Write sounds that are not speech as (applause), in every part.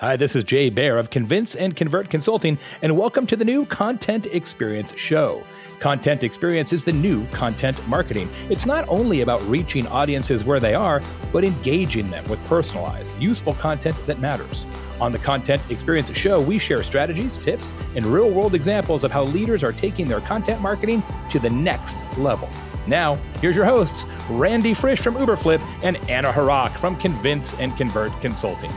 Hi, this is Jay Baer of Convince and Convert Consulting, and welcome to the new Content Experience Show. Content Experience is the new content marketing. It's not only about reaching audiences where they are, but engaging them with personalized, useful content that matters. On the Content Experience Show, we share strategies, tips, and real world examples of how leaders are taking their content marketing to the next level. Now, here's your hosts, Randy Frisch from Uberflip and Anna Hrach from Convince and Convert Consulting.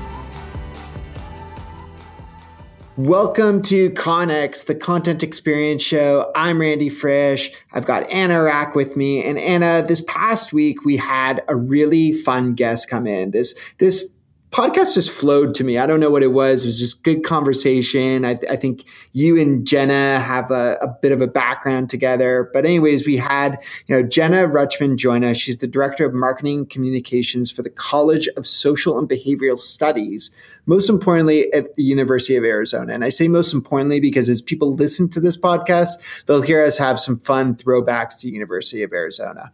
Welcome to CONEX, the content experience show. I'm Randy Frisch. I've got Anna Hrach with me. And Anna, this past week we had a really fun guest come in. This this podcast just flowed to me. I don't know what it was. It was just good conversation. I, I think you and Jenna have a, a, bit of a background together. But anyways, we had you know Jenna Rutschman join us. She's the director of marketing communications for the College of Social and Behavioral Studies. Most importantly, at the University of Arizona. And I say most importantly because as people listen to this podcast, they'll hear us have some fun throwbacks to University of Arizona.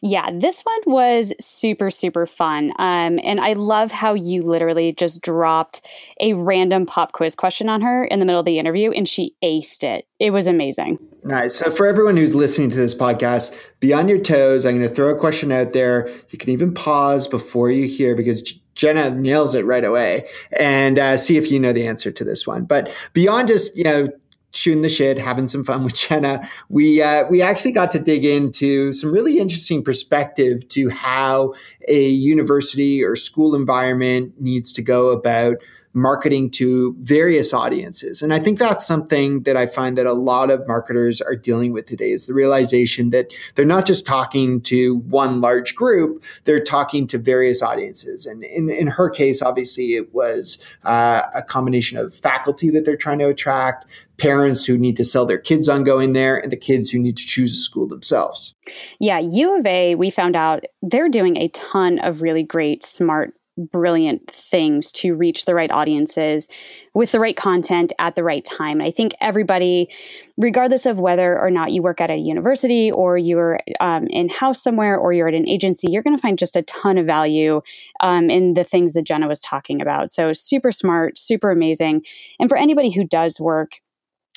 Yeah, this one was super, super fun. Um, and I love how you literally just dropped a random pop quiz question on her in the middle of the interview and she aced it. It was amazing. Nice. So, for everyone who's listening to this podcast, be on your toes. I'm going to throw a question out there. You can even pause before you hear because Jenna nails it right away and uh, see if you know the answer to this one. But beyond just, you know, shooting the shit, having some fun with Jenna, we uh, we actually got to dig into some really interesting perspective to how a university or school environment needs to go about marketing to various audiences. And I think that's something that I find that a lot of marketers are dealing with today is the realization that they're not just talking to one large group, they're talking to various audiences. And in, in her case, obviously, it was uh, a combination of faculty that they're trying to attract, parents who need to sell their kids on going there, and the kids who need to choose a school themselves. Yeah, U of A, we found out they're doing a ton of really great, smart brilliant things to reach the right audiences with the right content at the right time. And I think everybody, regardless of whether or not you work at a university or you're um, in house somewhere or you're at an agency, you're going to find just a ton of value um, in the things that Jenna was talking about. So, super smart, super amazing. And for anybody who does work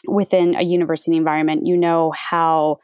within a university environment, you know how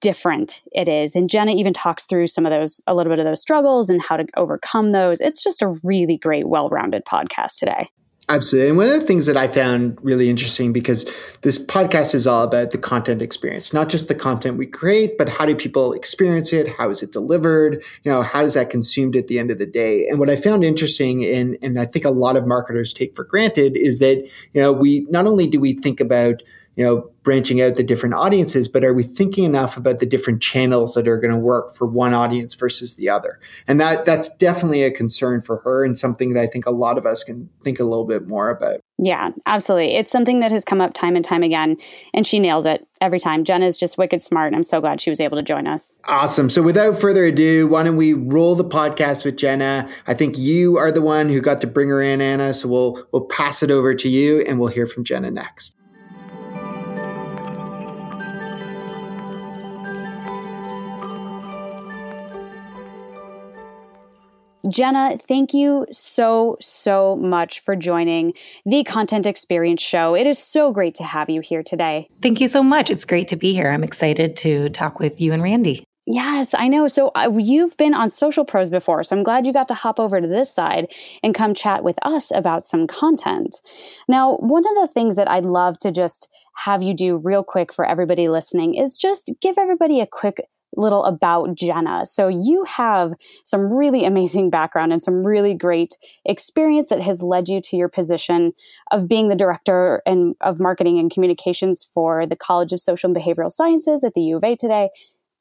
different it is. And Jenna even talks through some of those, a little bit of those struggles and how to overcome those. It's just a really great, well rounded podcast today. Absolutely. And one of the things that I found really interesting because this podcast is all about the content experience, not just the content we create, but how do people experience it? How is it delivered? You know, how is that consumed at the end of the day? And what I found interesting and, and I think a lot of marketers take for granted is that, you know, we not only do we think about you know, branching out the different audiences, but are we thinking enough about the different channels that are going to work for one audience versus the other? And that that's definitely a concern for her and something that I think a lot of us can think a little bit more about. Yeah, absolutely. It's something that has come up time and time again, and she nails it every time. Jen is just wicked smart, and I'm so glad she was able to join us. Awesome. So without further ado, why don't we roll the podcast with Jenna? I think you are the one who got to bring her in, Anna. So we'll we'll pass it over to you, and we'll hear from Jenna next. Jenna, thank you so, so much for joining the Content Experience Show. It is so great to have you here today. Thank you so much. It's great to be here. I'm excited to talk with you and Randy. Yes, I know. So uh, you've been on Social Pros before, so I'm glad you got to hop over to this side and come chat with us about some content. Now, one of the things that I'd love to just have you do real quick for everybody listening is just give everybody a quick little about Jenna. So you have some really amazing background and some really great experience that has led you to your position of being the director and of marketing and communications for the College of Social and Behavioral Sciences at the U of A today.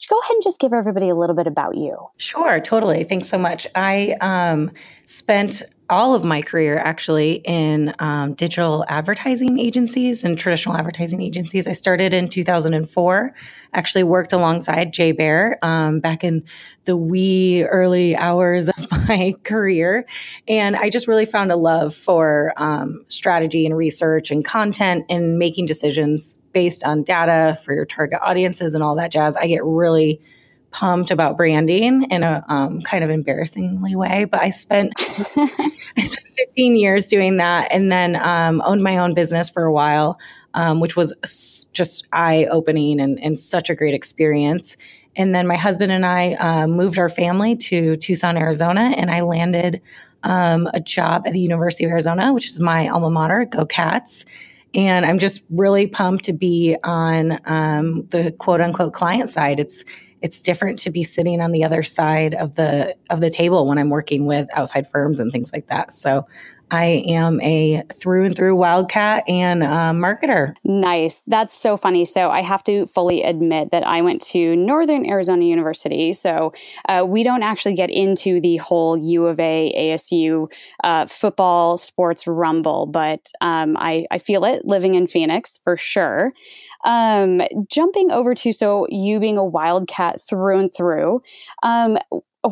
Go ahead and just give everybody a little bit about you. Sure, totally. Thanks so much. I um, spent all of my career actually in um, digital advertising agencies and traditional advertising agencies. I started in 2004, actually worked alongside Jay Baer um, back in the wee early hours of (laughs) my career. And I just really found a love for um, strategy and research and content and making decisions based on data for your target audiences and all that jazz. I get really pumped about branding in a um, kind of embarrassingly way. But I spent (laughs) I spent 15 years doing that, and then um, owned my own business for a while, um, which was just eye opening and, and such a great experience. And then my husband and I uh, moved our family to Tucson, Arizona, and I landed um, a job at the University of Arizona, which is my alma mater. Go Cats! And I'm just really pumped to be on um, the quote unquote client side. It's it's different to be sitting on the other side of the of the table when I'm working with outside firms and things like that. So I am a through and through wildcat and a marketer. Nice. That's so funny. So I have to fully admit that I went to Northern Arizona University. So uh, we don't actually get into the whole U of A, ASU uh, football sports rumble, but um, I, I feel it living in Phoenix for sure. Um, jumping over to so you being a wildcat through and through, um,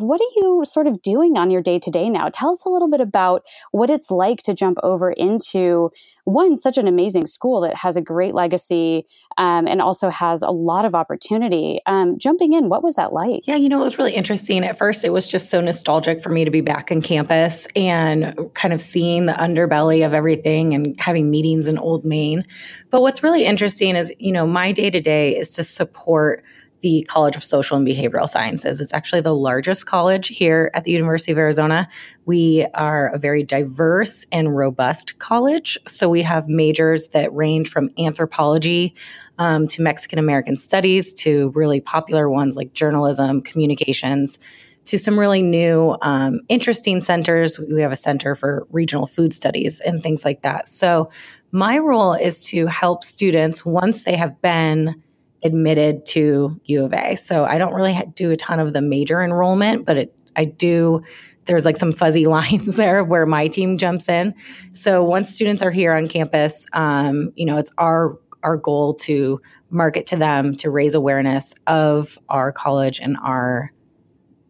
what are you sort of doing on your day to day now? Tell us a little bit about what it's like to jump over into one, such an amazing school that has a great legacy um, and also has a lot of opportunity. Um, jumping in, what was that like? Yeah, you know, it was really interesting. At first, it was just so nostalgic for me to be back on campus and kind of seeing the underbelly of everything and having meetings in Old Main. But what's really interesting is, you know, my day to day is to support the College of Social and Behavioral Sciences. It's actually the largest college here at the University of Arizona. We are a very diverse and robust college. So we have majors that range from anthropology um, to Mexican American studies to really popular ones like journalism, communications. To some really new, um, interesting centers. We have a center for regional food studies and things like that. So, my role is to help students once they have been admitted to U of A. So I don't really do a ton of the major enrollment, but it, I do. There's like some fuzzy (laughs) lines there of where my team jumps in. So once students are here on campus, um, you know, it's our our goal to market to them to raise awareness of our college and our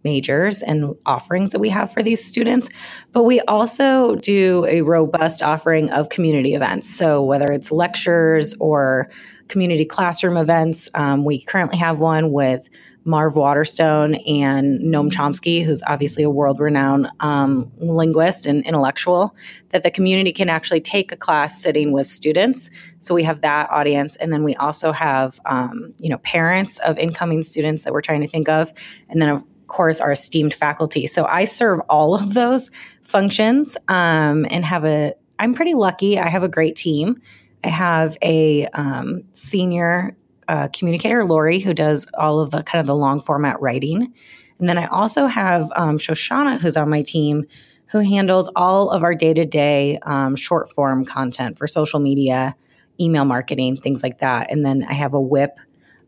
majors and offerings that we have for these students. But we also do a robust offering of community events. So whether it's lectures or community classroom events. Um, we currently have one with Marv Waterstone and Noam Chomsky, who's obviously a world renowned um, linguist and intellectual, that the community can actually take a class sitting with students. So we have that audience. And then we also have, um, you know, parents of incoming students that we're trying to think of. And then, of course, our esteemed faculty. So I serve all of those functions um, and have a, I'm pretty lucky. I have a great team. I have a um, senior uh, communicator, Lori, who does all of the kind of the long format writing. And then I also have um, Shoshana, who's on my team, who handles all of our day to day short form content for social media, email marketing, things like that. And then I have a whip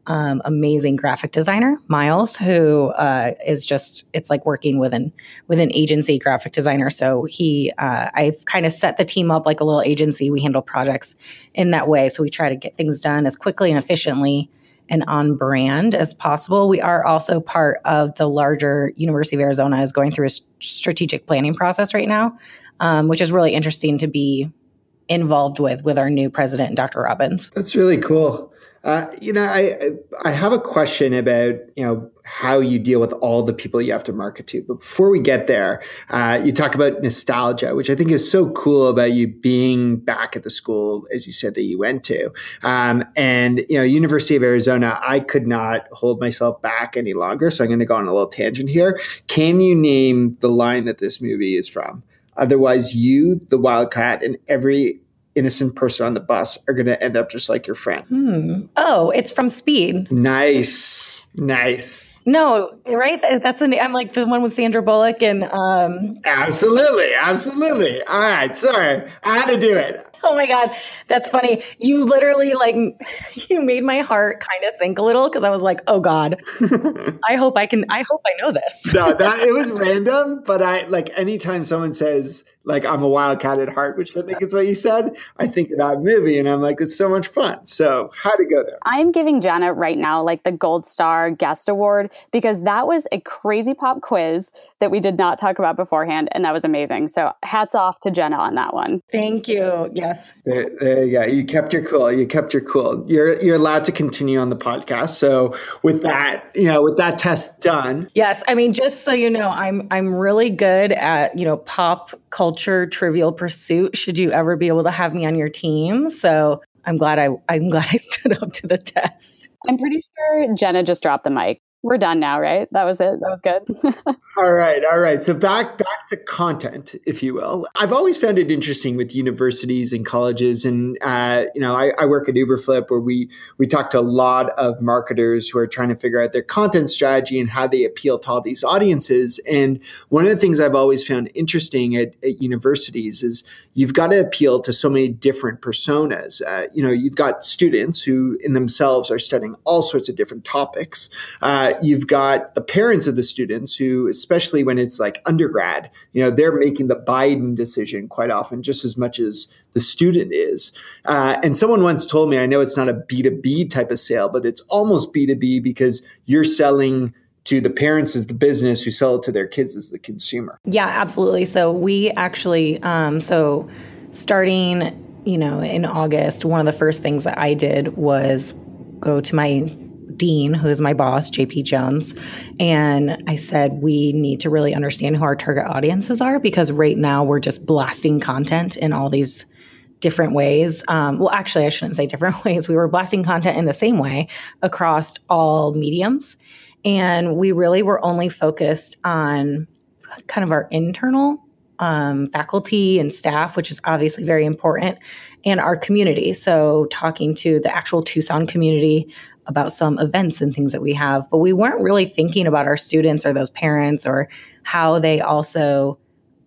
um, amazing graphic designer, Miles, who uh, is just it's like working with an with an agency graphic designer. So he, uh, I've kind of set the team up like a little agency. We handle projects in that way, so we try to get things done as quickly and efficiently and on brand as possible. We are also part of the larger University of Arizona is going through a strategic planning process right now, um, which is really interesting to be involved with with our new president, Dr. Robbins. That's really cool. Uh, you know, I I have a question about you know how you deal with all the people you have to market to. But before we get there, uh, you talk about nostalgia, which I think is so cool about you being back at the school, as you said that you went to. Um, and you know, University of Arizona, I could not hold myself back any longer, so I'm going to go on a little tangent here. Can you name the line that this movie is from? Otherwise, you, the Wildcat, and every innocent person on the bus are going to end up just like your friend. Hmm. Oh, it's from Speed. Nice, nice. No, right? That's an. I'm like the one with Sandra Bullock and. um Absolutely, absolutely. All right, sorry, I had to do it. Oh my god, that's funny. You literally like (laughs) you made my heart kind of sink a little because I was like, oh god, (laughs) I hope I can. I hope I know this. no, that it was (laughs) random, but I like anytime someone says like I'm a wildcat at heart, which I think is what you said. I think of that movie and I'm like, it's so much fun. So how to go there? I'm giving Jenna right now like the gold star guest award because that was a crazy pop quiz that we did not talk about beforehand. And that was amazing. So hats off to Jenna on that one. Thank you. Yes. There, there you go. You kept your cool. You kept your cool. You're you're allowed to continue on the podcast. So with that, you know, with that test done. Yes. I mean, just so you know, I'm I'm really good at, you know, pop culture trivial pursuit should you ever be able to have me on your team. So I'm glad I I'm (laughs) glad I stood up to the test. I'm pretty sure Jenna just dropped the mic we're done now, right? That was it. That was good. (laughs) all right, all right. So back back to content, if you will. I've always found it interesting with universities and colleges, and uh, you know, I, I, work at Uberflip where we we talk to a lot of marketers who are trying to figure out their content strategy and how they appeal to all these audiences. And one of the things I've always found interesting at, at universities is you've got to appeal to so many different personas. Uh, you know, you've got students who in themselves are studying all sorts of different topics. Uh, uh, you've got the parents of the students who, especially when it's like undergrad, you know, they're making the buying decision quite often just as much as the student is. Uh, and someone once told me, I know it's not a B2B type of sale, but it's almost B2B because you're selling to the parents as the business who sell it to their kids as the consumer. Yeah, absolutely. So we actually, um, so starting, you know, in August, one of the first things that I did was go to my Dean, who is my boss, JP Jones, and I said, we need to really understand who our target audiences are because right now we're just blasting content in all these different ways. Um, well, actually, I shouldn't say different (laughs) ways. We were blasting content in the same way across all mediums. And we really were only focused on kind of our internal um, faculty and staff, which is obviously very important, and our community. So, talking to the actual Tucson community about some events and things that we have, but we weren't really thinking about our students or those parents or how they also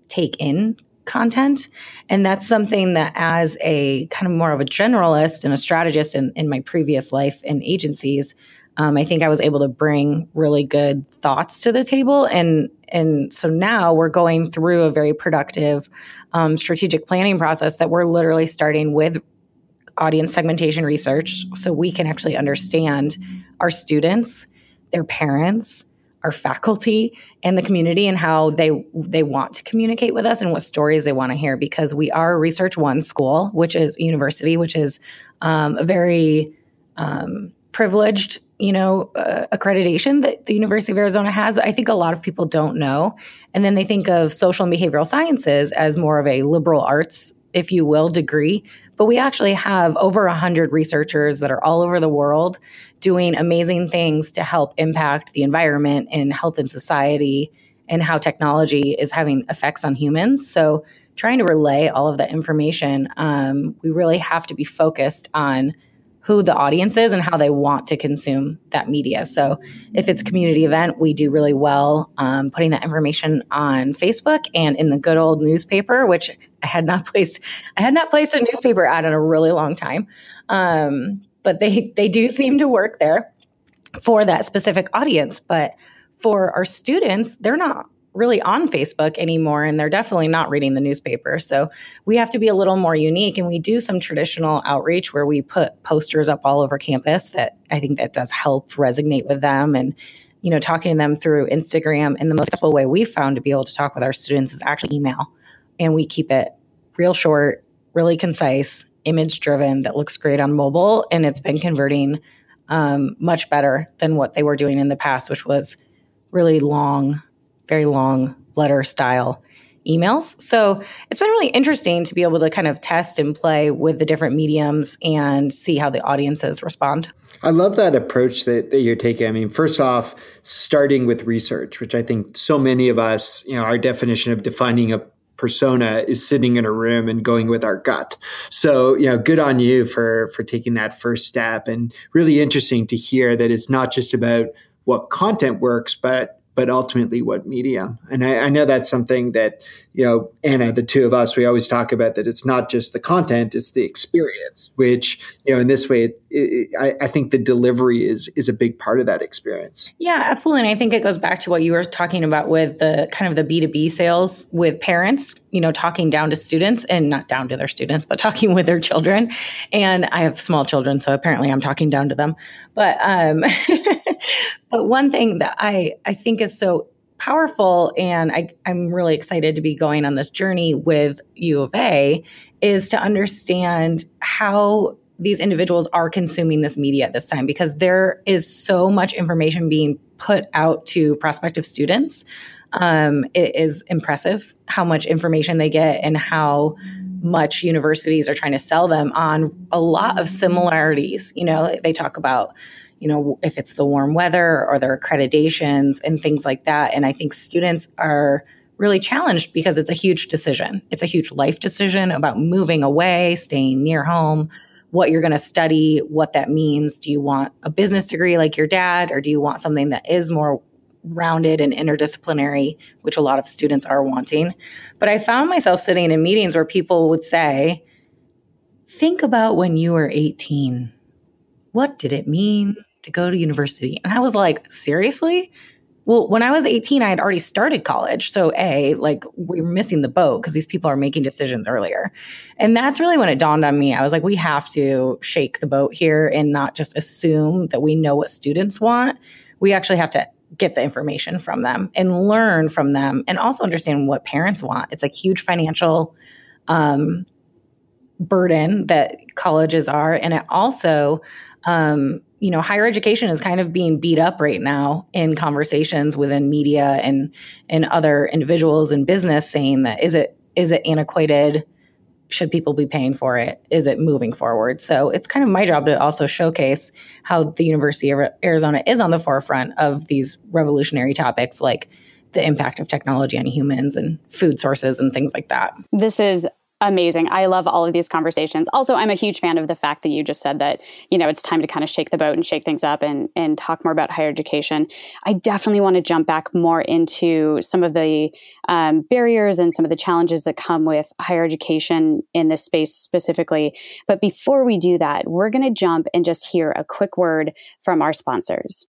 take in content. And that's something that, as a kind of more of a generalist and a strategist in, in my previous life in agencies, um, I think I was able to bring really good thoughts to the table. And and so now we're going through a very productive um, strategic planning process that we're literally starting with audience segmentation research so we can actually understand our students, their parents, our faculty and the community and how they they want to communicate with us and what stories they want to hear because we are a research one school which is university which is um, a very um, privileged you know uh, accreditation that the university of arizona has i think a lot of people don't know. And then they think of social and behavioral sciences as more of a liberal arts if you will, degree. But we actually have over 100 researchers that are all over the world doing amazing things to help impact the environment and health and society and how technology is having effects on humans. So, trying to relay all of that information, um, we really have to be focused on who the audience is and how they want to consume that media. So if it's community event, we do really well um, putting that information on Facebook and in the good old newspaper, which I had not (laughs) placed. I had not placed a newspaper ad in a really long time, um, but they they do (laughs) seem to work there for that specific audience. But for our students, they're not really on Facebook anymore, and they're definitely not reading the newspaper. So we have to be a little more unique, and we do some traditional outreach where we put posters up all over campus. That I think that does help resonate with them, and you know, talking to them through Instagram. And the most successful way we've found to be able to talk with our students is actually email, and we keep it real short, really concise, image driven. That looks great on mobile, and it's been converting um, much better than what they were doing in the past, which was really long very long letter style emails. So it's been really interesting to be able to kind of test and play with the different mediums and see how the audiences respond. I love that approach that, that you're taking. I mean, first off, starting with research, which I think so many of us, you know, our definition of defining a persona is sitting in a room and going with our gut. So, you know, good on you for for taking that first step and really interesting to hear that it's not just about what content works, but but ultimately what medium. And I, I, know that's something that, you know, Anna, the two of us, we always talk about that it's not just the content, it's the experience, which, you know, in this way, it, it, I, I, think the delivery is, is a big part of that experience. Yeah, absolutely. And I think it goes back to what you were talking about with the kind of the B2B sales with parents, you know, talking down to students and not down to their students, but (laughs) talking with their children. And I have small children, so apparently I'm talking down to them. But, um, (laughs) but one thing that I, I think is so powerful and I, i'm really excited to be going on this journey with u of a is to understand how these individuals are consuming this media at this time because there is so much information being put out to prospective students. Um, it is impressive how much information they get and how much universities are trying to sell them on a lot of similarities. You know, they talk about, you know, if it's the warm weather or their accreditations and things like that. And I think students are really challenged because it's a huge decision. It's a huge life decision about moving away, staying near home, what you're going to study, what that means. Do you want a business degree like your dad, or do you want something that is more rounded and interdisciplinary, which a lot of students are wanting. But I found myself sitting in meetings where people would say, Think about when you were 18. What did it mean to go to university? And I was like, Seriously? Well, when I was 18, I had already started college. So, A, like we are missing the boat because these people are making decisions earlier. And that's really when it dawned on me. I was like, we have to shake the boat here and not just assume that we know what students want. We actually have to get the information from them and learn from them and also understand what parents want. It's a huge financial um, burden that colleges are. And it also, um, you know, higher education is kind of being beat up right now in conversations within media and and other individuals in business saying that is it is it antiquated? Should people be paying for it? Is it moving forward? So it's kind of my job to also showcase how the University of Arizona is on the forefront of these revolutionary topics like the impact of technology on humans and food sources and things like that. This is amazing. I love all of these conversations. Also, I'm a huge fan of the fact that you just said that, you know, it's time to kind of shake the boat and shake things up and and talk more about higher education. I definitely want to jump back more into some of the um, barriers and some of the challenges that come with higher education in this space specifically. But before we do that, we're going to jump and just hear a quick word from our sponsors.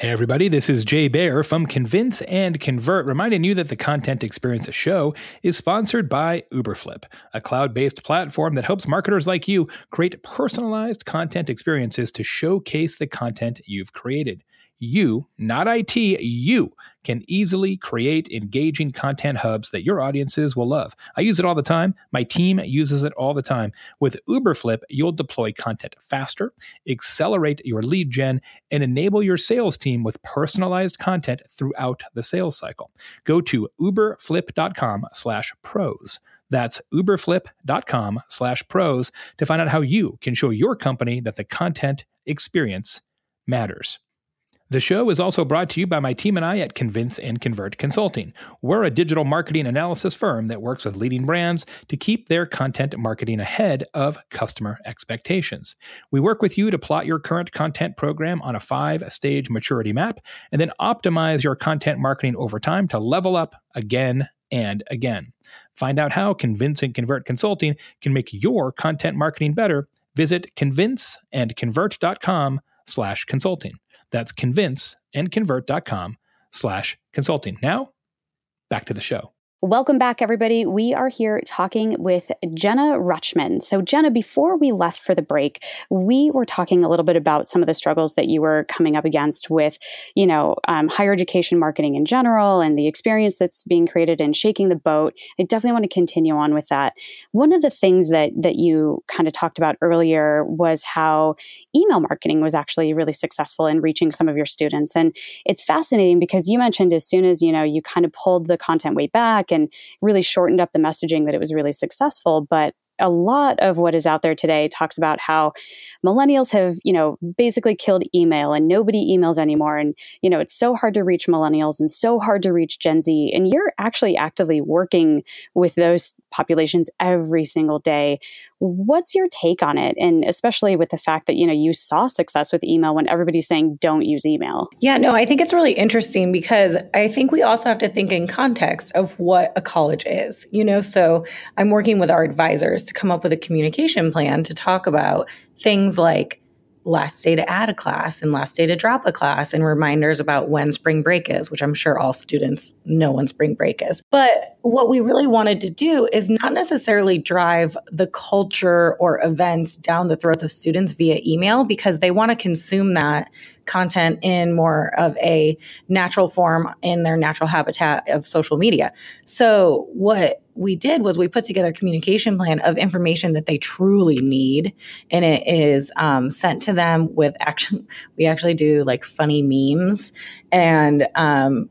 Hey, everybody, this is Jay Baer from Convince and Convert, reminding you that the Content Experience show is sponsored by Uberflip, a cloud based platform that helps marketers like you create personalized content experiences to showcase the content you've created you, not IT, you can easily create engaging content hubs that your audiences will love. I use it all the time. My team uses it all the time. With Uberflip, you'll deploy content faster, accelerate your lead gen, and enable your sales team with personalized content throughout the sales cycle. Go to uberflip.com slash pros. That's uberflip.com slash pros to find out how you can show your company that the content experience matters. The show is also brought to you by my team and I at Convince and Convert Consulting. We're a digital marketing analysis firm that works with leading brands to keep their content marketing ahead of customer expectations. We work with you to plot your current content program on a five stage maturity map and then optimize your content marketing over time to level up again and again. Find out how Convince and Convert Consulting can make your content marketing better. Visit convinceandconvert.com slash consulting. That's convince and convert.com slash consulting. Now, back to the show. Welcome back, everybody. We are here talking with Jenna Rutschman. So, Jenna, before we left for the break, we were talking a little bit about some of the struggles that you were coming up against with, you know, um, higher education marketing in general and the experience that's being created and shaking the boat. I definitely want to continue on with that. One of the things that that you kind of talked about earlier was how email marketing was actually really successful in reaching some of your students, and it's fascinating because you mentioned as soon as you know you kind of pulled the content way back and really shortened up the messaging that it was really successful. But a lot of what is out there today talks about how millennials have, you know, basically killed email and nobody emails anymore. And, you know, it's so hard to reach millennials and so hard to reach Gen Z. And you're actually actively working with those populations every single day. What's your take on it? And especially with the fact that, you know, you saw success with email when everybody's saying don't use email. Yeah, no, I think it's really interesting because I think we also have to think in context of what a college is. You know, so I'm working with our advisors to come up with a communication plan to talk about things like last day to add a class and last day to drop a class and reminders about when spring break is, which I'm sure all students know when spring break is. But what we really wanted to do is not necessarily drive the culture or events down the throats of students via email because they want to consume that content in more of a natural form in their natural habitat of social media. So what we did was we put together a communication plan of information that they truly need and it is um, sent to them with action (laughs) we actually do like funny memes and um,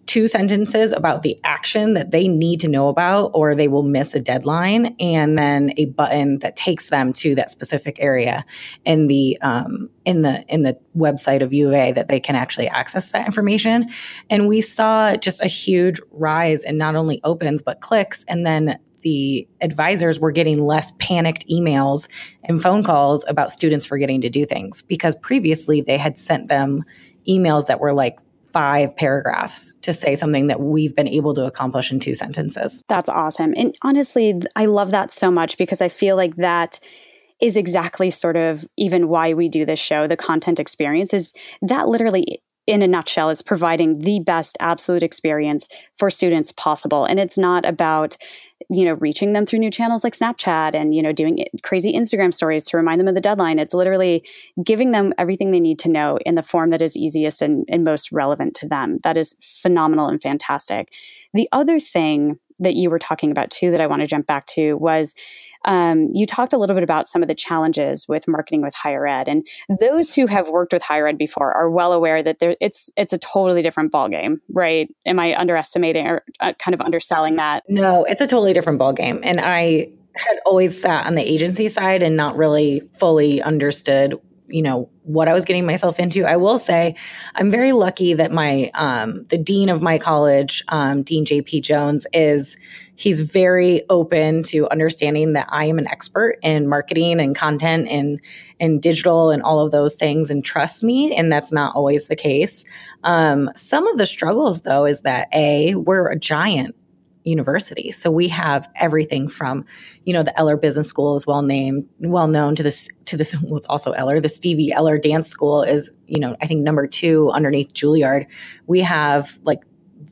two sentences about the action that they need to know about or they will miss a deadline and then a button that takes them to that specific area in the um, in the in the website of U of A that they can actually access that information. And we saw just a huge rise in not only opens but clicks and then the advisors were getting less panicked emails and phone calls about students forgetting to do things because previously they had sent them emails that were like five paragraphs to say something that we've been able to accomplish in two sentences. That's awesome. And honestly, I love that so much because I feel like that is exactly sort of even why we do this show, the content experience is that literally in a nutshell is providing the best absolute experience for students possible and it's not about you know reaching them through new channels like snapchat and you know doing crazy instagram stories to remind them of the deadline. It's literally giving them everything they need to know in the form that is easiest and, and most relevant to them. That is phenomenal and fantastic. The other thing that you were talking about too that i want to jump back to was um, you talked a little bit about some of the challenges with marketing with higher ed, and those who have worked with higher ed before are well aware that there, it's it's a totally different ballgame, right? Am I underestimating or uh, kind of underselling that? No, it's a totally different ballgame, and I had always sat on the agency side and not really fully understood you know what I was getting myself into. I will say I'm very lucky that my um, the dean of my college, um, Dean J.P. Jones, is he's very open to understanding that I am an expert in marketing and content and and digital and all of those things, and trust me. And that's not always the case. Um, some of the struggles, though, is that a we're a giant university. So we have everything from, you know, the Eller Business School is well named, well known to this to this. (laughs) Well, it's also Eller. The Stevie Eller Dance School is, you know, I think number two underneath Juilliard. We have like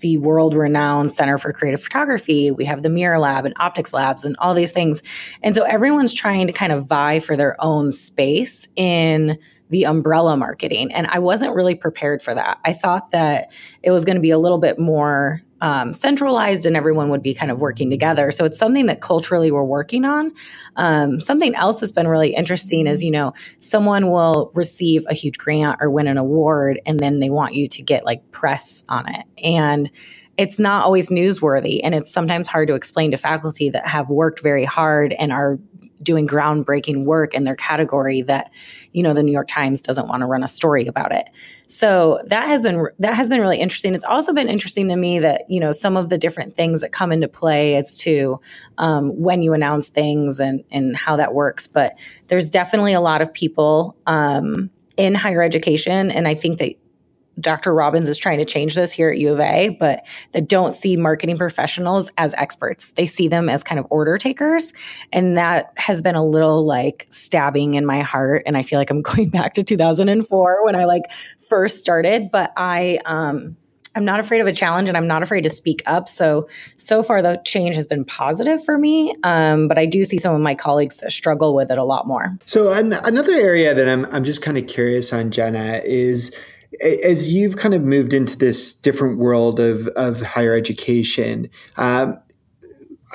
the world renowned Center for Creative Photography. We have the Mirror Lab and Optics Labs and all these things. And so everyone's trying to kind of vie for their own space in the umbrella marketing. And I wasn't really prepared for that. I thought that it was going to be a little bit more um, centralized and everyone would be kind of working together. So it's something that culturally we're working on. Um, something else that's been really interesting is, you know, someone will receive a huge grant or win an award and then they want you to get like press on it. And it's not always newsworthy and it's sometimes hard to explain to faculty that have worked very hard and are doing groundbreaking work in their category that you know the New York Times doesn't want to run a story about it. So that has been that has been really interesting. It's also been interesting to me that you know some of the different things that come into play as to um, when you announce things and and how that works. But there's definitely a lot of people um, in higher education, and I think that Dr. Robbins is trying to change this here at U of A, but that don't see marketing professionals as experts. They see them as kind of order takers. And that has been a little like stabbing in my heart. And I feel like I'm (laughs) going back to 2004 when I like first started. But I, um, I'm not afraid of a challenge and I'm not afraid to speak up. So, so far the change has been positive for me. Um, but I do see some of my colleagues struggle with it a lot more. So, an- another area that I'm, I'm just kind of curious on, Jenna, is as you've kind of moved into this different world of, of higher education, um,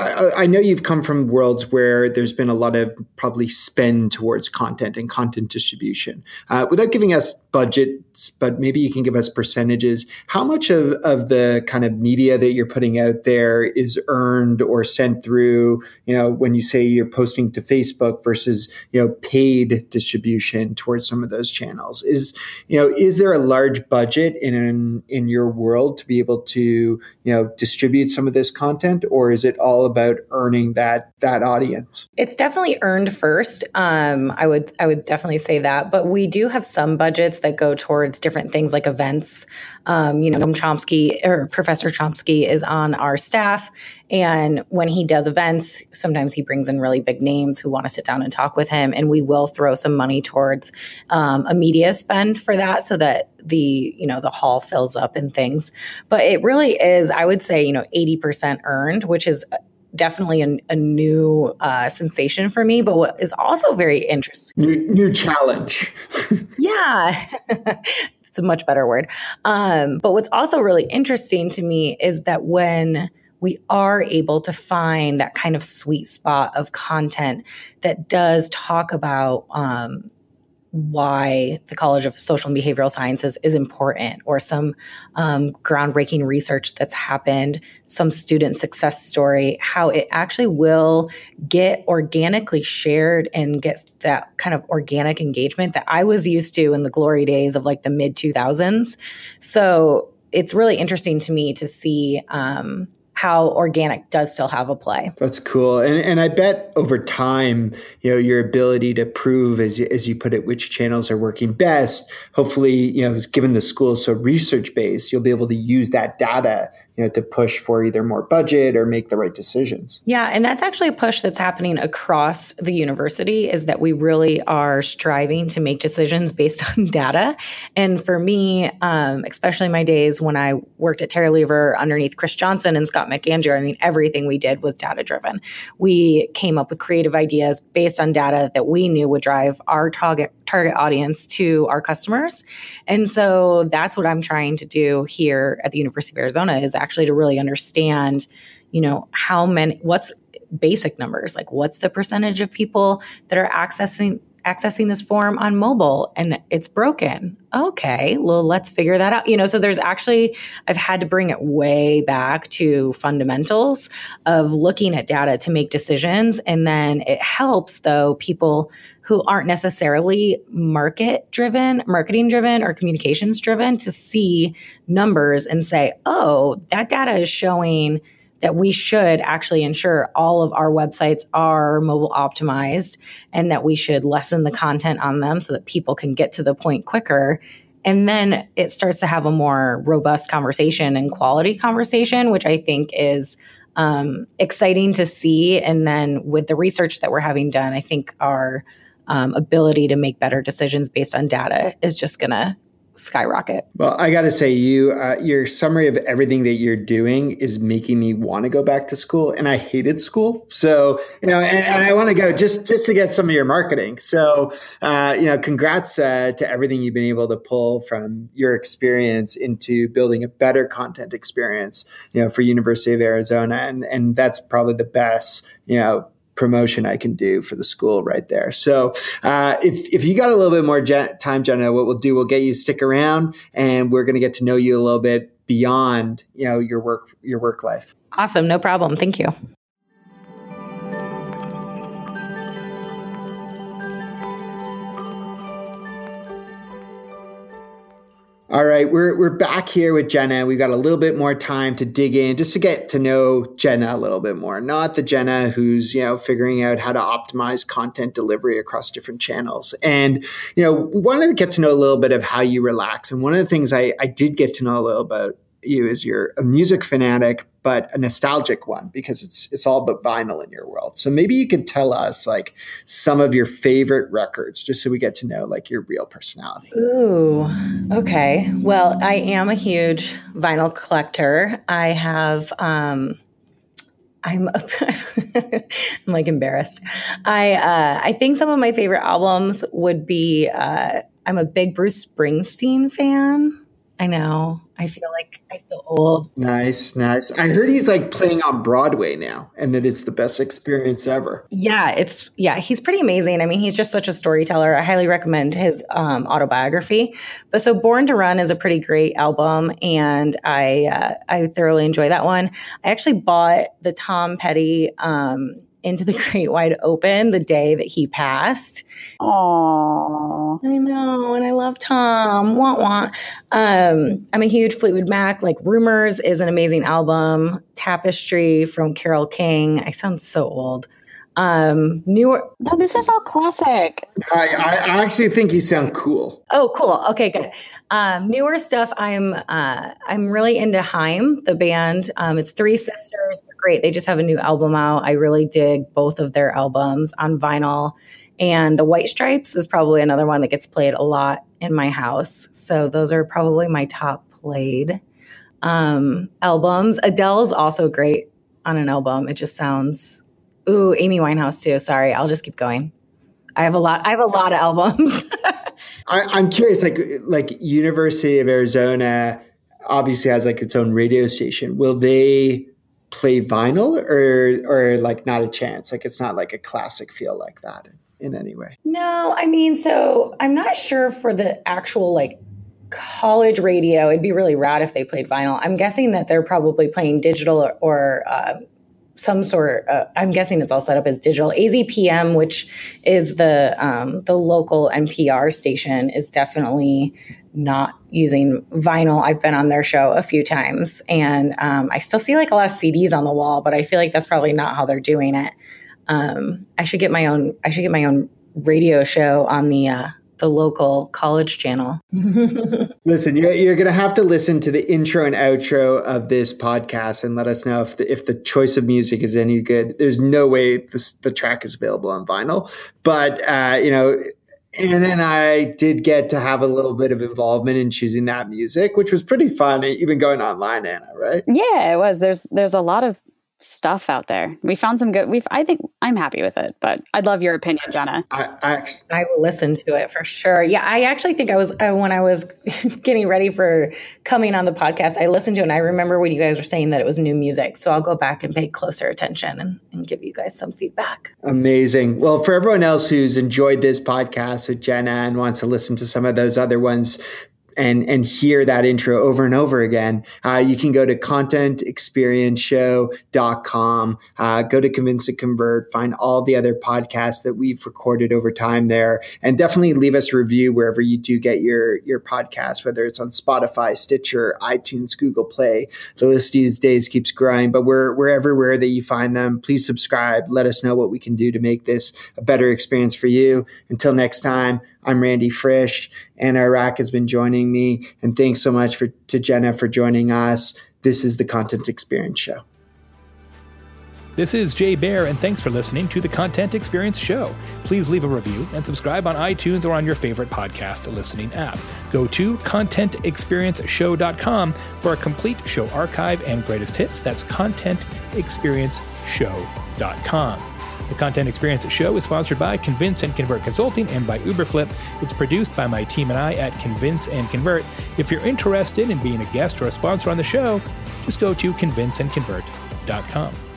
I, know you've come from worlds where there's been a lot of probably spend towards content and content distribution. Uh, without giving us budgets, but maybe you can give us percentages. How much of, of the kind of media that you're putting out there is earned or sent through, you know, when you say you're posting to Facebook versus, you know, paid distribution towards some of those channels? Is, you know, is there a large budget in, in your world to be able to, you know, distribute some of this content or is it all about earning that, that audience? It's definitely earned first. Um, I would, I would definitely say that, but we do have some budgets that go towards different things like events. Um, you know, Chomsky or Professor Chomsky is on our staff. And when he does events, sometimes he brings in really big names who want to sit down and talk with him. And we will throw some money towards um, a media spend for that so that the, you know, the hall fills up and things. But it really is, I would say, you know, 80% earned, which is definitely a, a new uh, sensation for me. But what is also very interesting, new, new challenge. (laughs) yeah. (laughs) it's a much better word. Um, but what's also really interesting to me is that when we are able to find that kind of sweet spot of content that does talk about um, why the College of Social and Behavioral Sciences is important, or some um, groundbreaking research that's happened, some student success story, how it actually will get organically shared and get that kind of organic engagement that I was used to in the glory days of like the mid 2000s. So it's really interesting to me to see. Um, how organic does still have a play. That's cool. And and I bet over time, you know, your ability to prove as you, as you put it which channels are working best, hopefully, you know, given the school so research based, you'll be able to use that data you know to push for either more budget or make the right decisions. Yeah and that's actually a push that's happening across the university is that we really are striving to make decisions (laughs) based on data. And for me um, especially my days when i worked at terry lever underneath chris johnson and scott mcandrew i mean everything we did was data driven we came up with creative ideas based on data that we knew would drive our target target audience to our customers. And so that's what I'm trying to do here at the University of Arizona is actually to really understand, you know, how many what's basic numbers, like what's the percentage of people that are accessing accessing this form on mobile and it's broken. Okay, well, let's figure that out. You know, so there's actually, I've had to bring it way back to fundamentals of looking at data to make decisions. And then it helps, though, people who aren't necessarily market driven, marketing driven, or communications driven to see numbers and say, oh, that data is showing that we should actually ensure all of our websites are mobile optimized and that we should lessen the content on them so that people can get to the point quicker. And then it starts to have a more robust conversation and quality conversation, which I think is um, exciting to see. And then with the research that we're having done, I think our um, ability to make better decisions based on data is just going to skyrocket. Well, I got to say, you uh, your summary of everything that you're doing is making me want to go back to school, and I hated school. So you know, and, and I want to go just just to get some of your marketing. So uh, you know, congrats uh, to everything you've been able to pull from your experience into building a better content experience. You know, for University of Arizona, and and that's probably the best. You know promotion I can do for the school right there. So uh, if, if you got a little bit more je- time, Jenna, what we'll do, we'll get you stick around and we're going to get to know you a little bit beyond, you know, your work, your work life. Awesome. No problem. Thank you. All right, we're we're back here with Jenna. We've got a little bit more time to dig in, just to get to know Jenna a little bit more. Not the Jenna who's you know figuring out how to optimize content delivery across different channels. And you know, we wanted to get to know a little bit of how you relax. And one of the things I, I did get to know a little about you is you're a music fanatic, but a nostalgic one because it's it's all about vinyl in your world. So maybe you could tell us like some of your favorite records, just so we get to know like your real personality. Ooh, okay. Well, I am a huge vinyl collector. I have. um I'm (laughs) I'm like embarrassed. I uh, I think some of my favorite albums would be. Uh, I'm a big Bruce Springsteen fan. I know. I feel like I feel old. Nice, nice. I heard he's like playing on Broadway now and that it's the best experience ever. Yeah, it's yeah, he's pretty amazing. I mean, he's just such a storyteller. I highly recommend his um, autobiography. But so Born to Run is a pretty great album and I uh, I thoroughly enjoy that one. I actually bought the Tom Petty um, into the (laughs) great wide open the day that he passed. Oh, I know, and I love Tom. Want want. Um, I'm a huge Fleetwood Mac. Like Rumors is an amazing album. Tapestry from Carole King. I sound so old. Um, newer. No, this is all classic. I, I actually think you sound cool. Oh, cool. Okay, good. Um, newer stuff. I'm uh, I'm really into Haim the band. Um, it's three sisters. They're great. They just have a new album out. I really dig both of their albums on vinyl. And the White Stripes is probably another one that gets played a lot in my house. So those are probably my top played um, albums. Adele's also great. on an album. It just sounds ooh, Amy Winehouse too. Sorry, I'll just keep going. I have a lot. I have a lot of albums. (laughs) I, am curious, like like University of Arizona obviously has like its own radio station. Will they play vinyl or or like not a chance? Like it's not like a classic feel like that in, any way. No, I mean, so I'm not sure for the actual like college radio, it'd be really rad if they played vinyl. I'm guessing that they're probably playing digital or, or uh, some sort. Uh, I'm guessing it's all set up as digital. AZPM, which is the um, the local NPR station, is definitely not using vinyl. I've been on their show a few times, and um, I still see like a lot of CDs on the wall, but I feel like that's probably not how they're doing it. Um, I should get my own. I should get my own radio show on the uh, the local college channel. (laughs) listen, you're, you're going to have to listen to the intro and outro of this podcast and let us know if the, if the choice of music is any good. There's no way this, the track is available on vinyl, but uh, you know. And then I did get to have a little bit of involvement in choosing that music, which was pretty fun, even going online, Anna, right? Yeah, it was. There's there's a lot of stuff out there. We found some good. We've. I think I'm happy with it, but I'd love your opinion, Jenna. I I, I will listen to it for sure. Yeah, I actually think I was uh, when I was (laughs) getting ready for coming on the podcast. I listened to it and I remember when you guys were saying that it was new music. So I'll go back and pay closer attention and, and give you guys some feedback. Amazing. Well, for everyone else who's enjoyed this podcast with Jenna and wants to listen to some of those other ones, and and hear that intro over and over again, uh, you can go to contentexperienceshow.com, uh, go to Convince and Convert, find all the other podcasts that we've recorded over time there, and definitely leave us a review wherever you do get your your podcast, whether it's on Spotify, Stitcher, iTunes, Google Play. The list these days keeps growing, but we're we're everywhere that you find them. Please subscribe. Let us know what we can do to make this a better experience for you. Until next time. I'm Randy Frisch. Anna Hrach has been joining me. And thanks so much for, to Jenna for joining us. This is the Content Experience Show. This is Jay Baer, and thanks for listening to the Content Experience Show. Please leave a review and subscribe on iTunes or on your favorite podcast listening app. Go to contentexperienceshow.com for a complete show archive and greatest hits. That's contentexperienceshow.com. The Content Experience Show is sponsored by Convince and Convert Consulting and by Uberflip. It's produced by my team and I at Convince and Convert. If you're interested in being a guest or a sponsor on the show, just go to convinceandconvert.com.